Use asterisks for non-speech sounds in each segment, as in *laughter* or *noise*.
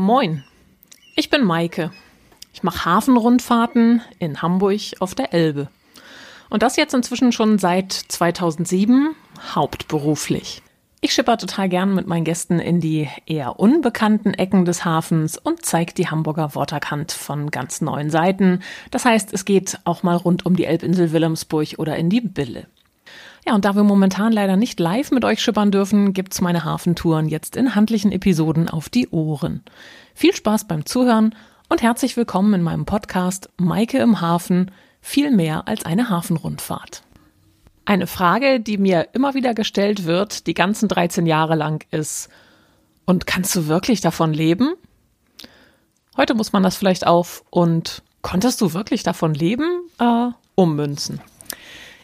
Moin, ich bin Maike. Ich mache Hafenrundfahrten in Hamburg auf der Elbe. Und das jetzt inzwischen schon seit 2007 hauptberuflich. Ich schipper total gern mit meinen Gästen in die eher unbekannten Ecken des Hafens und zeige die Hamburger Waterkant von ganz neuen Seiten. Das heißt, es geht auch mal rund um die Elbinsel Wilhelmsburg oder in die Bille. Ja, und da wir momentan leider nicht live mit euch schippern dürfen, gibt's meine Hafentouren jetzt in handlichen Episoden auf die Ohren. Viel Spaß beim Zuhören und herzlich willkommen in meinem Podcast Maike im Hafen, viel mehr als eine Hafenrundfahrt. Eine Frage, die mir immer wieder gestellt wird, die ganzen 13 Jahre lang ist, und kannst du wirklich davon leben? Heute muss man das vielleicht auf und konntest du wirklich davon leben, äh, ummünzen.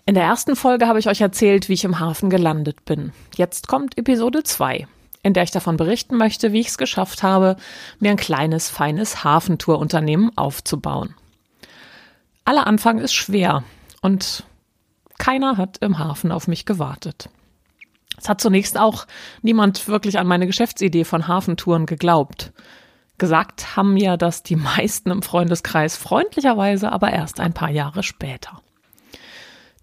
In der ersten Folge habe ich euch erzählt, wie ich im Hafen gelandet bin. Jetzt kommt Episode 2, in der ich davon berichten möchte, wie ich es geschafft habe, mir ein kleines, feines Hafentourunternehmen aufzubauen. Aller Anfang ist schwer und keiner hat im Hafen auf mich gewartet. Es hat zunächst auch niemand wirklich an meine Geschäftsidee von Hafentouren geglaubt. Gesagt haben mir das die meisten im Freundeskreis freundlicherweise, aber erst ein paar Jahre später.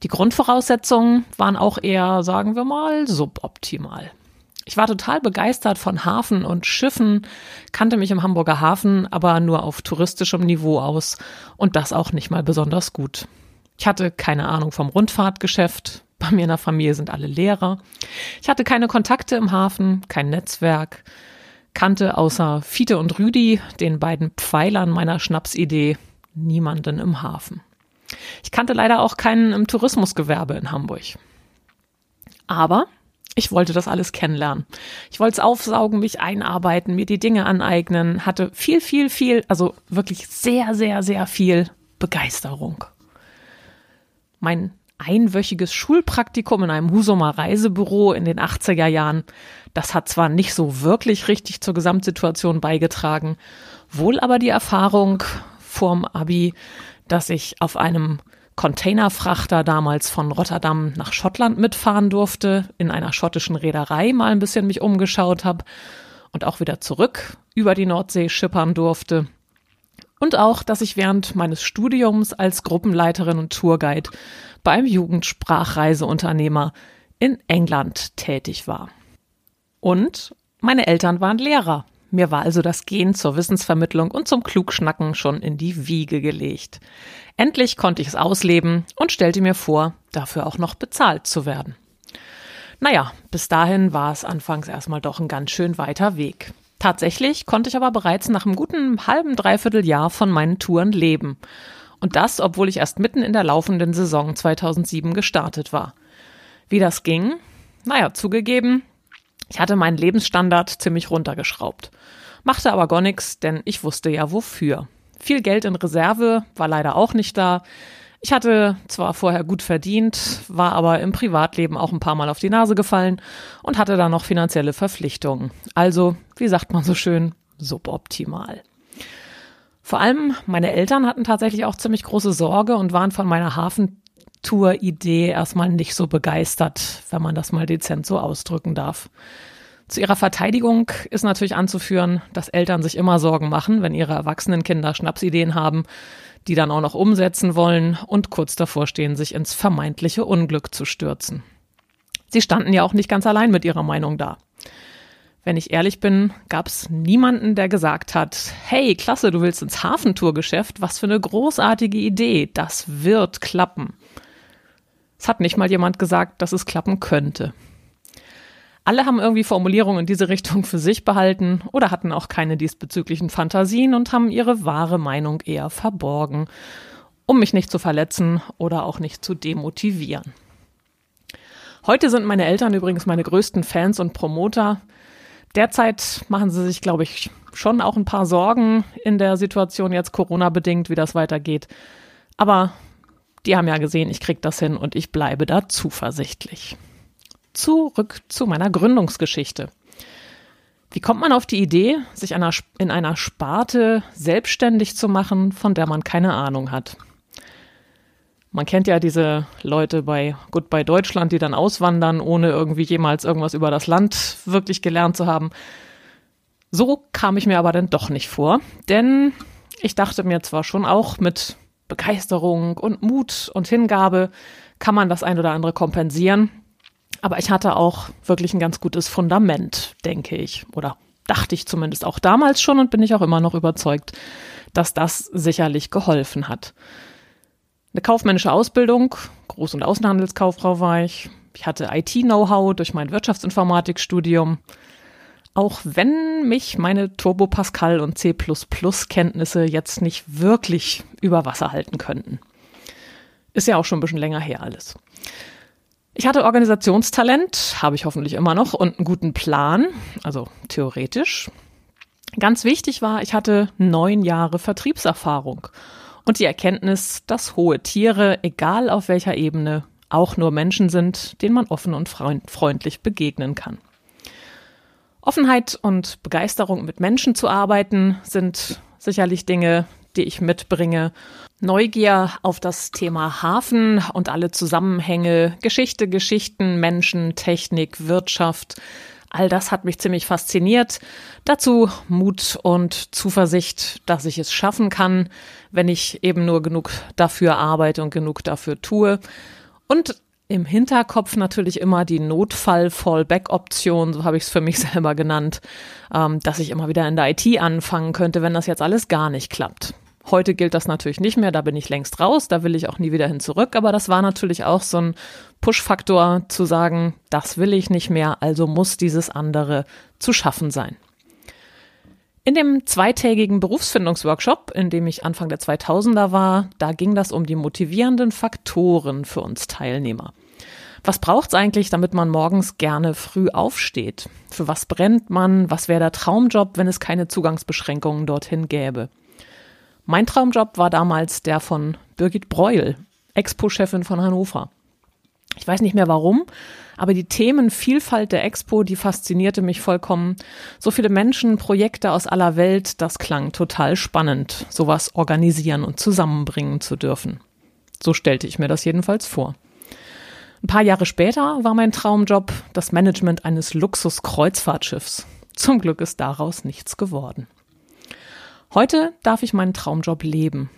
Die Grundvoraussetzungen waren auch eher, sagen wir mal, suboptimal. Ich war total begeistert von Hafen und Schiffen, kannte mich im Hamburger Hafen aber nur auf touristischem Niveau aus und das auch nicht mal besonders gut. Ich hatte keine Ahnung vom Rundfahrtgeschäft. Bei mir in der Familie sind alle Lehrer. Ich hatte keine Kontakte im Hafen, kein Netzwerk, kannte außer Fiete und Rüdi, den beiden Pfeilern meiner Schnapsidee, niemanden im Hafen. Ich kannte leider auch keinen im Tourismusgewerbe in Hamburg. Aber ich wollte das alles kennenlernen. Ich wollte es aufsaugen, mich einarbeiten, mir die Dinge aneignen, hatte viel, viel, viel, also wirklich sehr, sehr, sehr viel Begeisterung. Mein einwöchiges Schulpraktikum in einem Husumer Reisebüro in den 80er Jahren, das hat zwar nicht so wirklich richtig zur Gesamtsituation beigetragen, wohl aber die Erfahrung vorm Abi, dass ich auf einem Containerfrachter damals von Rotterdam nach Schottland mitfahren durfte, in einer schottischen Reederei mal ein bisschen mich umgeschaut habe und auch wieder zurück über die Nordsee schippern durfte. Und auch, dass ich während meines Studiums als Gruppenleiterin und Tourguide beim Jugendsprachreiseunternehmer in England tätig war. Und meine Eltern waren Lehrer. Mir war also das Gehen zur Wissensvermittlung und zum Klugschnacken schon in die Wiege gelegt. Endlich konnte ich es ausleben und stellte mir vor, dafür auch noch bezahlt zu werden. Naja, bis dahin war es anfangs erstmal doch ein ganz schön weiter Weg. Tatsächlich konnte ich aber bereits nach einem guten halben, dreiviertel Jahr von meinen Touren leben. Und das, obwohl ich erst mitten in der laufenden Saison 2007 gestartet war. Wie das ging? Naja, zugegeben, ich hatte meinen Lebensstandard ziemlich runtergeschraubt. Machte aber gar nichts, denn ich wusste ja wofür. Viel Geld in Reserve war leider auch nicht da. Ich hatte zwar vorher gut verdient, war aber im Privatleben auch ein paar Mal auf die Nase gefallen und hatte dann noch finanzielle Verpflichtungen. Also, wie sagt man so schön, suboptimal. Vor allem meine Eltern hatten tatsächlich auch ziemlich große Sorge und waren von meiner Hafentour-Idee erstmal nicht so begeistert, wenn man das mal dezent so ausdrücken darf. Zu ihrer Verteidigung ist natürlich anzuführen, dass Eltern sich immer Sorgen machen, wenn ihre erwachsenen Kinder Schnapsideen haben, die dann auch noch umsetzen wollen und kurz davor stehen, sich ins vermeintliche Unglück zu stürzen. Sie standen ja auch nicht ganz allein mit ihrer Meinung da. Wenn ich ehrlich bin, gab es niemanden, der gesagt hat, hey, klasse, du willst ins Hafentourgeschäft, was für eine großartige Idee, das wird klappen. Es hat nicht mal jemand gesagt, dass es klappen könnte. Alle haben irgendwie Formulierungen in diese Richtung für sich behalten oder hatten auch keine diesbezüglichen Fantasien und haben ihre wahre Meinung eher verborgen, um mich nicht zu verletzen oder auch nicht zu demotivieren. Heute sind meine Eltern übrigens meine größten Fans und Promoter. Derzeit machen sie sich, glaube ich, schon auch ein paar Sorgen in der Situation jetzt Corona bedingt, wie das weitergeht. Aber die haben ja gesehen, ich krieg das hin und ich bleibe da zuversichtlich zurück zu meiner Gründungsgeschichte. Wie kommt man auf die Idee, sich in einer Sparte selbstständig zu machen, von der man keine Ahnung hat? Man kennt ja diese Leute bei Goodbye Deutschland, die dann auswandern, ohne irgendwie jemals irgendwas über das Land wirklich gelernt zu haben. So kam ich mir aber dann doch nicht vor, denn ich dachte mir zwar schon auch mit Begeisterung und Mut und Hingabe kann man das ein oder andere kompensieren, aber ich hatte auch wirklich ein ganz gutes Fundament, denke ich, oder dachte ich zumindest auch damals schon und bin ich auch immer noch überzeugt, dass das sicherlich geholfen hat. Eine kaufmännische Ausbildung, Groß- und Außenhandelskauffrau war ich. Ich hatte IT-Know-how durch mein Wirtschaftsinformatikstudium. Auch wenn mich meine Turbo Pascal und C++ Kenntnisse jetzt nicht wirklich über Wasser halten könnten. Ist ja auch schon ein bisschen länger her alles. Ich hatte Organisationstalent, habe ich hoffentlich immer noch, und einen guten Plan, also theoretisch. Ganz wichtig war, ich hatte neun Jahre Vertriebserfahrung und die Erkenntnis, dass hohe Tiere, egal auf welcher Ebene, auch nur Menschen sind, denen man offen und freundlich begegnen kann. Offenheit und Begeisterung mit Menschen zu arbeiten sind sicherlich Dinge, die ich mitbringe. Neugier auf das Thema Hafen und alle Zusammenhänge, Geschichte, Geschichten, Menschen, Technik, Wirtschaft. All das hat mich ziemlich fasziniert. Dazu Mut und Zuversicht, dass ich es schaffen kann, wenn ich eben nur genug dafür arbeite und genug dafür tue. Und im Hinterkopf natürlich immer die Notfall-Fallback-Option, so habe ich es für mich *laughs* selber genannt, ähm, dass ich immer wieder in der IT anfangen könnte, wenn das jetzt alles gar nicht klappt. Heute gilt das natürlich nicht mehr, da bin ich längst raus, da will ich auch nie wieder hin zurück, aber das war natürlich auch so ein Push-Faktor zu sagen, das will ich nicht mehr, also muss dieses andere zu schaffen sein. In dem zweitägigen Berufsfindungsworkshop, in dem ich Anfang der 2000er war, da ging das um die motivierenden Faktoren für uns Teilnehmer. Was braucht's eigentlich, damit man morgens gerne früh aufsteht? Für was brennt man? Was wäre der Traumjob, wenn es keine Zugangsbeschränkungen dorthin gäbe? Mein Traumjob war damals der von Birgit Breuel, Expo-Chefin von Hannover. Ich weiß nicht mehr warum, aber die Themenvielfalt der Expo, die faszinierte mich vollkommen. So viele Menschen, Projekte aus aller Welt, das klang total spannend, sowas organisieren und zusammenbringen zu dürfen. So stellte ich mir das jedenfalls vor. Ein paar Jahre später war mein Traumjob das Management eines Luxus-Kreuzfahrtschiffs. Zum Glück ist daraus nichts geworden. Heute darf ich meinen Traumjob leben.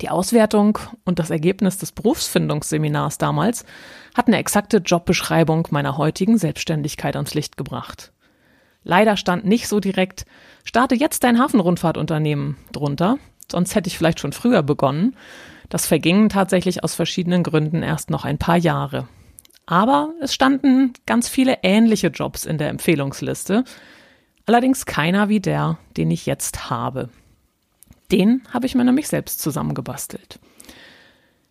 Die Auswertung und das Ergebnis des Berufsfindungsseminars damals hat eine exakte Jobbeschreibung meiner heutigen Selbstständigkeit ans Licht gebracht. Leider stand nicht so direkt, starte jetzt dein Hafenrundfahrtunternehmen drunter, sonst hätte ich vielleicht schon früher begonnen. Das vergingen tatsächlich aus verschiedenen Gründen erst noch ein paar Jahre. Aber es standen ganz viele ähnliche Jobs in der Empfehlungsliste, Allerdings keiner wie der, den ich jetzt habe. Den habe ich mir nämlich selbst zusammengebastelt.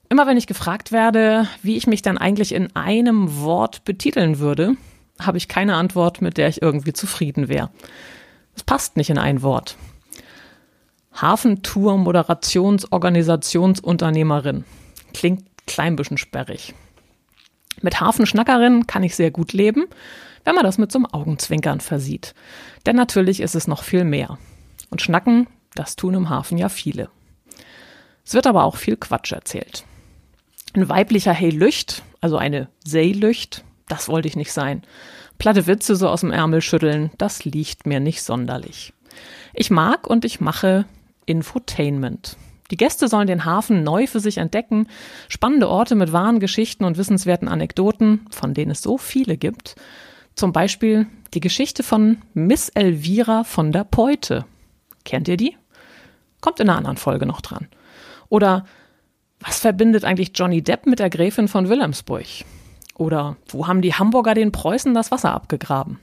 Immer wenn ich gefragt werde, wie ich mich dann eigentlich in einem Wort betiteln würde, habe ich keine Antwort, mit der ich irgendwie zufrieden wäre. Es passt nicht in ein Wort. Hafentour Moderationsorganisationsunternehmerin. Klingt klein bisschen sperrig. Mit Hafenschnackerin kann ich sehr gut leben, wenn man das mit so einem Augenzwinkern versieht. Denn natürlich ist es noch viel mehr. Und Schnacken, das tun im Hafen ja viele. Es wird aber auch viel Quatsch erzählt. Ein weiblicher Hey Lücht, also eine Seelücht, das wollte ich nicht sein. Platte Witze so aus dem Ärmel schütteln, das liegt mir nicht sonderlich. Ich mag und ich mache Infotainment. Die Gäste sollen den Hafen neu für sich entdecken, spannende Orte mit wahren Geschichten und wissenswerten Anekdoten, von denen es so viele gibt, zum Beispiel die Geschichte von Miss Elvira von der Peute. Kennt ihr die? Kommt in einer anderen Folge noch dran. Oder was verbindet eigentlich Johnny Depp mit der Gräfin von Wilhelmsburg? Oder wo haben die Hamburger den Preußen das Wasser abgegraben?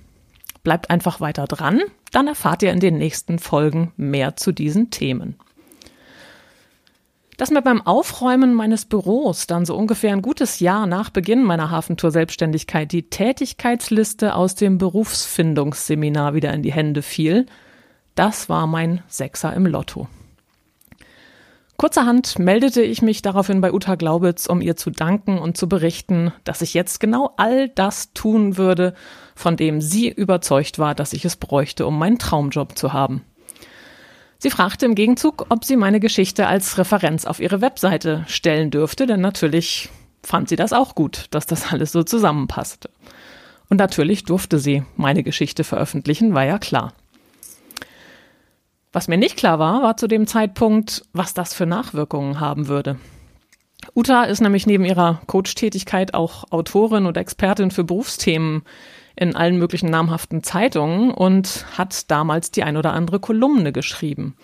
Bleibt einfach weiter dran, dann erfahrt ihr in den nächsten Folgen mehr zu diesen Themen dass mir beim Aufräumen meines Büros dann so ungefähr ein gutes Jahr nach Beginn meiner Hafentour-Selbstständigkeit die Tätigkeitsliste aus dem Berufsfindungsseminar wieder in die Hände fiel, das war mein Sechser im Lotto. Kurzerhand meldete ich mich daraufhin bei Uta Glaubitz, um ihr zu danken und zu berichten, dass ich jetzt genau all das tun würde, von dem sie überzeugt war, dass ich es bräuchte, um meinen Traumjob zu haben. Sie fragte im Gegenzug, ob sie meine Geschichte als Referenz auf ihre Webseite stellen dürfte, denn natürlich fand sie das auch gut, dass das alles so zusammenpasste. Und natürlich durfte sie meine Geschichte veröffentlichen, war ja klar. Was mir nicht klar war, war zu dem Zeitpunkt, was das für Nachwirkungen haben würde. Uta ist nämlich neben ihrer Coach-Tätigkeit auch Autorin und Expertin für Berufsthemen in allen möglichen namhaften Zeitungen und hat damals die ein oder andere Kolumne geschrieben.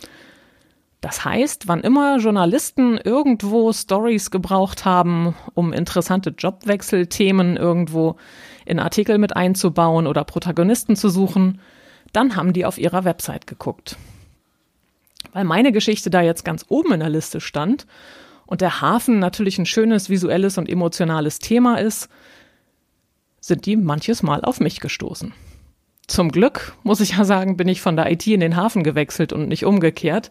Das heißt, wann immer Journalisten irgendwo Stories gebraucht haben, um interessante Jobwechselthemen irgendwo in Artikel mit einzubauen oder Protagonisten zu suchen, dann haben die auf ihrer Website geguckt. Weil meine Geschichte da jetzt ganz oben in der Liste stand und der Hafen natürlich ein schönes visuelles und emotionales Thema ist, sind die manches Mal auf mich gestoßen. Zum Glück, muss ich ja sagen, bin ich von der IT in den Hafen gewechselt und nicht umgekehrt.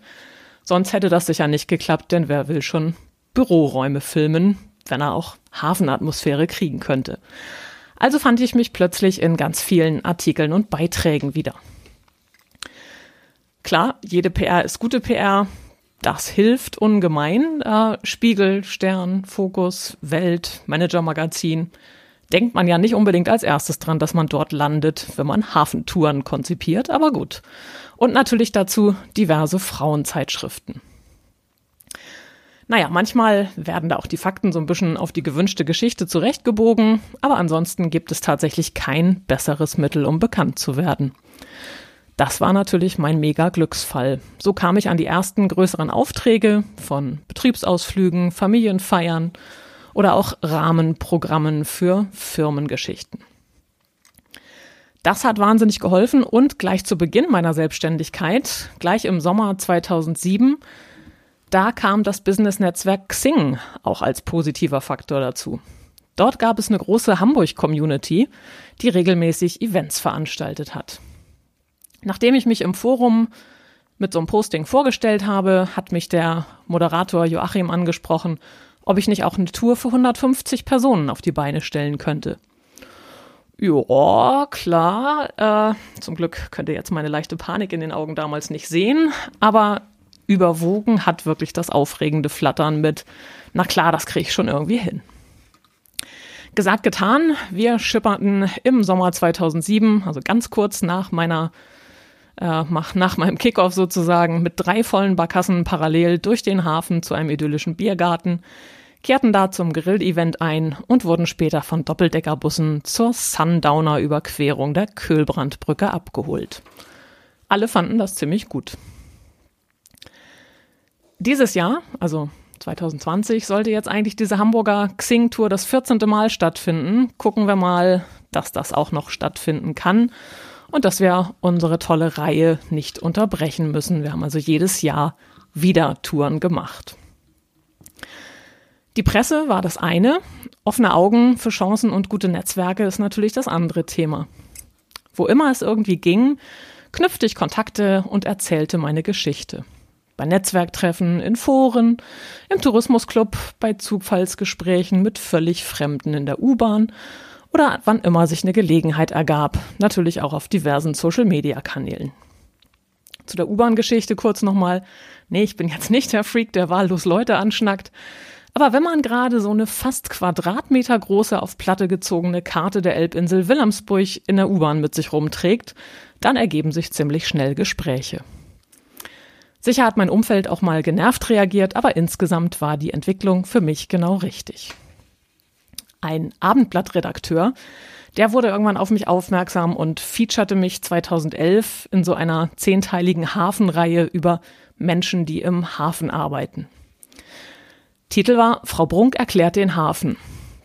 Sonst hätte das sicher nicht geklappt, denn wer will schon Büroräume filmen, wenn er auch Hafenatmosphäre kriegen könnte. Also fand ich mich plötzlich in ganz vielen Artikeln und Beiträgen wieder. Klar, jede PR ist gute PR. Das hilft ungemein. Äh, Spiegel, Stern, Fokus, Welt, Manager Magazin denkt man ja nicht unbedingt als erstes dran, dass man dort landet, wenn man Hafentouren konzipiert, aber gut. Und natürlich dazu diverse Frauenzeitschriften. Naja, manchmal werden da auch die Fakten so ein bisschen auf die gewünschte Geschichte zurechtgebogen, aber ansonsten gibt es tatsächlich kein besseres Mittel, um bekannt zu werden. Das war natürlich mein mega Glücksfall. So kam ich an die ersten größeren Aufträge von Betriebsausflügen, Familienfeiern oder auch Rahmenprogrammen für Firmengeschichten. Das hat wahnsinnig geholfen und gleich zu Beginn meiner Selbstständigkeit, gleich im Sommer 2007, da kam das Business-Netzwerk Xing auch als positiver Faktor dazu. Dort gab es eine große Hamburg-Community, die regelmäßig Events veranstaltet hat. Nachdem ich mich im Forum mit so einem Posting vorgestellt habe, hat mich der Moderator Joachim angesprochen ob ich nicht auch eine Tour für 150 Personen auf die Beine stellen könnte. Ja, klar. Äh, zum Glück könnt ihr jetzt meine leichte Panik in den Augen damals nicht sehen, aber überwogen hat wirklich das aufregende Flattern mit, na klar, das kriege ich schon irgendwie hin. Gesagt, getan, wir schipperten im Sommer 2007, also ganz kurz nach meiner äh, nach meinem Kickoff sozusagen mit drei vollen Barkassen parallel durch den Hafen zu einem idyllischen Biergarten, kehrten da zum Grill-Event ein und wurden später von Doppeldeckerbussen zur Sundowner-Überquerung der Köhlbrandbrücke abgeholt. Alle fanden das ziemlich gut. Dieses Jahr, also 2020, sollte jetzt eigentlich diese Hamburger Xing-Tour das 14. Mal stattfinden. Gucken wir mal, dass das auch noch stattfinden kann und dass wir unsere tolle Reihe nicht unterbrechen müssen. Wir haben also jedes Jahr wieder Touren gemacht. Die Presse war das eine, offene Augen für Chancen und gute Netzwerke ist natürlich das andere Thema. Wo immer es irgendwie ging, knüpfte ich Kontakte und erzählte meine Geschichte. Bei Netzwerktreffen, in Foren, im Tourismusclub, bei Zufallsgesprächen mit völlig Fremden in der U-Bahn oder wann immer sich eine Gelegenheit ergab, natürlich auch auf diversen Social-Media-Kanälen. Zu der U-Bahn-Geschichte kurz nochmal. Nee, ich bin jetzt nicht der Freak, der wahllos Leute anschnackt. Aber wenn man gerade so eine fast Quadratmeter große auf Platte gezogene Karte der Elbinsel Wilhelmsburg in der U-Bahn mit sich rumträgt, dann ergeben sich ziemlich schnell Gespräche. Sicher hat mein Umfeld auch mal genervt reagiert, aber insgesamt war die Entwicklung für mich genau richtig ein Abendblattredakteur, der wurde irgendwann auf mich aufmerksam und featurete mich 2011 in so einer zehnteiligen Hafenreihe über Menschen, die im Hafen arbeiten. Titel war Frau Brunk erklärt den Hafen.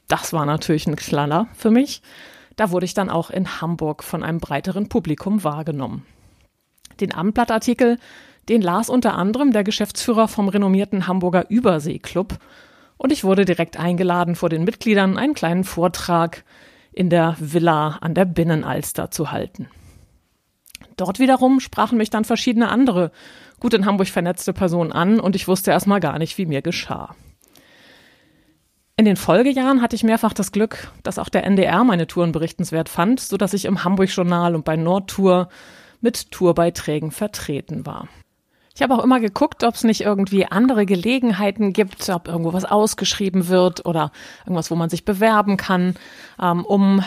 Das war natürlich ein Knaller für mich. Da wurde ich dann auch in Hamburg von einem breiteren Publikum wahrgenommen. Den Abendblattartikel, den las unter anderem der Geschäftsführer vom renommierten Hamburger Überseeklub und ich wurde direkt eingeladen, vor den Mitgliedern einen kleinen Vortrag in der Villa an der Binnenalster zu halten. Dort wiederum sprachen mich dann verschiedene andere gut in Hamburg vernetzte Personen an und ich wusste erstmal gar nicht, wie mir geschah. In den Folgejahren hatte ich mehrfach das Glück, dass auch der NDR meine Touren berichtenswert fand, so dass ich im Hamburg Journal und bei Nordtour mit Tourbeiträgen vertreten war. Ich habe auch immer geguckt, ob es nicht irgendwie andere Gelegenheiten gibt, ob irgendwo was ausgeschrieben wird oder irgendwas, wo man sich bewerben kann, ähm, um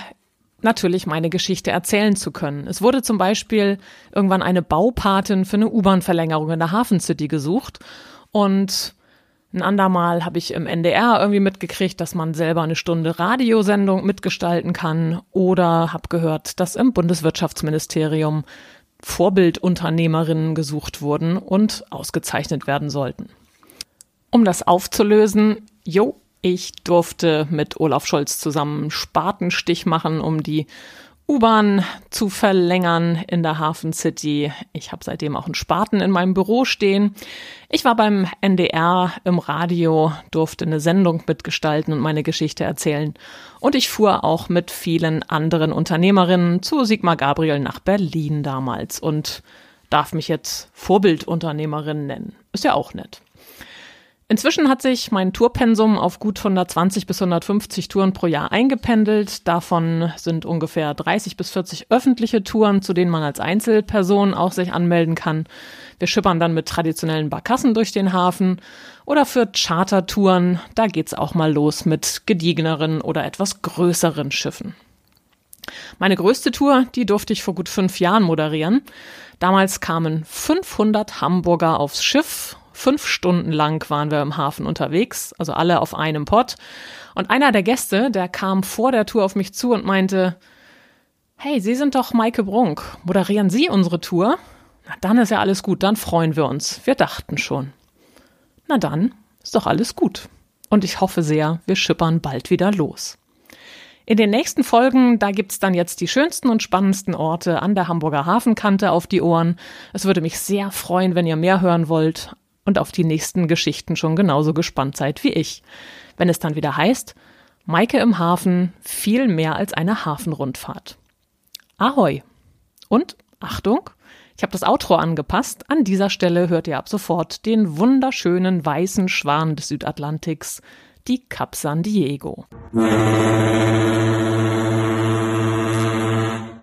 natürlich meine Geschichte erzählen zu können. Es wurde zum Beispiel irgendwann eine Baupatin für eine U-Bahn-Verlängerung in der Hafen City gesucht und ein andermal habe ich im NDR irgendwie mitgekriegt, dass man selber eine Stunde Radiosendung mitgestalten kann oder habe gehört, dass im Bundeswirtschaftsministerium Vorbildunternehmerinnen gesucht wurden und ausgezeichnet werden sollten. Um das aufzulösen, jo, ich durfte mit Olaf Scholz zusammen Spatenstich machen, um die U-Bahn zu verlängern in der Hafen City. Ich habe seitdem auch einen Spaten in meinem Büro stehen. Ich war beim NDR im Radio, durfte eine Sendung mitgestalten und meine Geschichte erzählen. Und ich fuhr auch mit vielen anderen Unternehmerinnen zu Sigmar Gabriel nach Berlin damals und darf mich jetzt Vorbildunternehmerin nennen. Ist ja auch nett. Inzwischen hat sich mein Tourpensum auf gut 120 bis 150 Touren pro Jahr eingependelt. Davon sind ungefähr 30 bis 40 öffentliche Touren, zu denen man als Einzelperson auch sich anmelden kann. Wir schippern dann mit traditionellen Barkassen durch den Hafen. Oder für Chartertouren, da geht's auch mal los mit gediegeneren oder etwas größeren Schiffen. Meine größte Tour, die durfte ich vor gut fünf Jahren moderieren. Damals kamen 500 Hamburger aufs Schiff Fünf Stunden lang waren wir im Hafen unterwegs, also alle auf einem Pott. Und einer der Gäste, der kam vor der Tour auf mich zu und meinte, Hey, Sie sind doch Maike Brunk. Moderieren Sie unsere Tour? Na, dann ist ja alles gut, dann freuen wir uns. Wir dachten schon. Na dann, ist doch alles gut. Und ich hoffe sehr, wir schippern bald wieder los. In den nächsten Folgen, da gibt's dann jetzt die schönsten und spannendsten Orte an der Hamburger Hafenkante auf die Ohren. Es würde mich sehr freuen, wenn ihr mehr hören wollt und auf die nächsten Geschichten schon genauso gespannt seid wie ich. Wenn es dann wieder heißt, Maike im Hafen, viel mehr als eine Hafenrundfahrt. Ahoi! Und Achtung, ich habe das Outro angepasst. An dieser Stelle hört ihr ab sofort den wunderschönen weißen Schwan des Südatlantiks, die Cap San Diego. *laughs*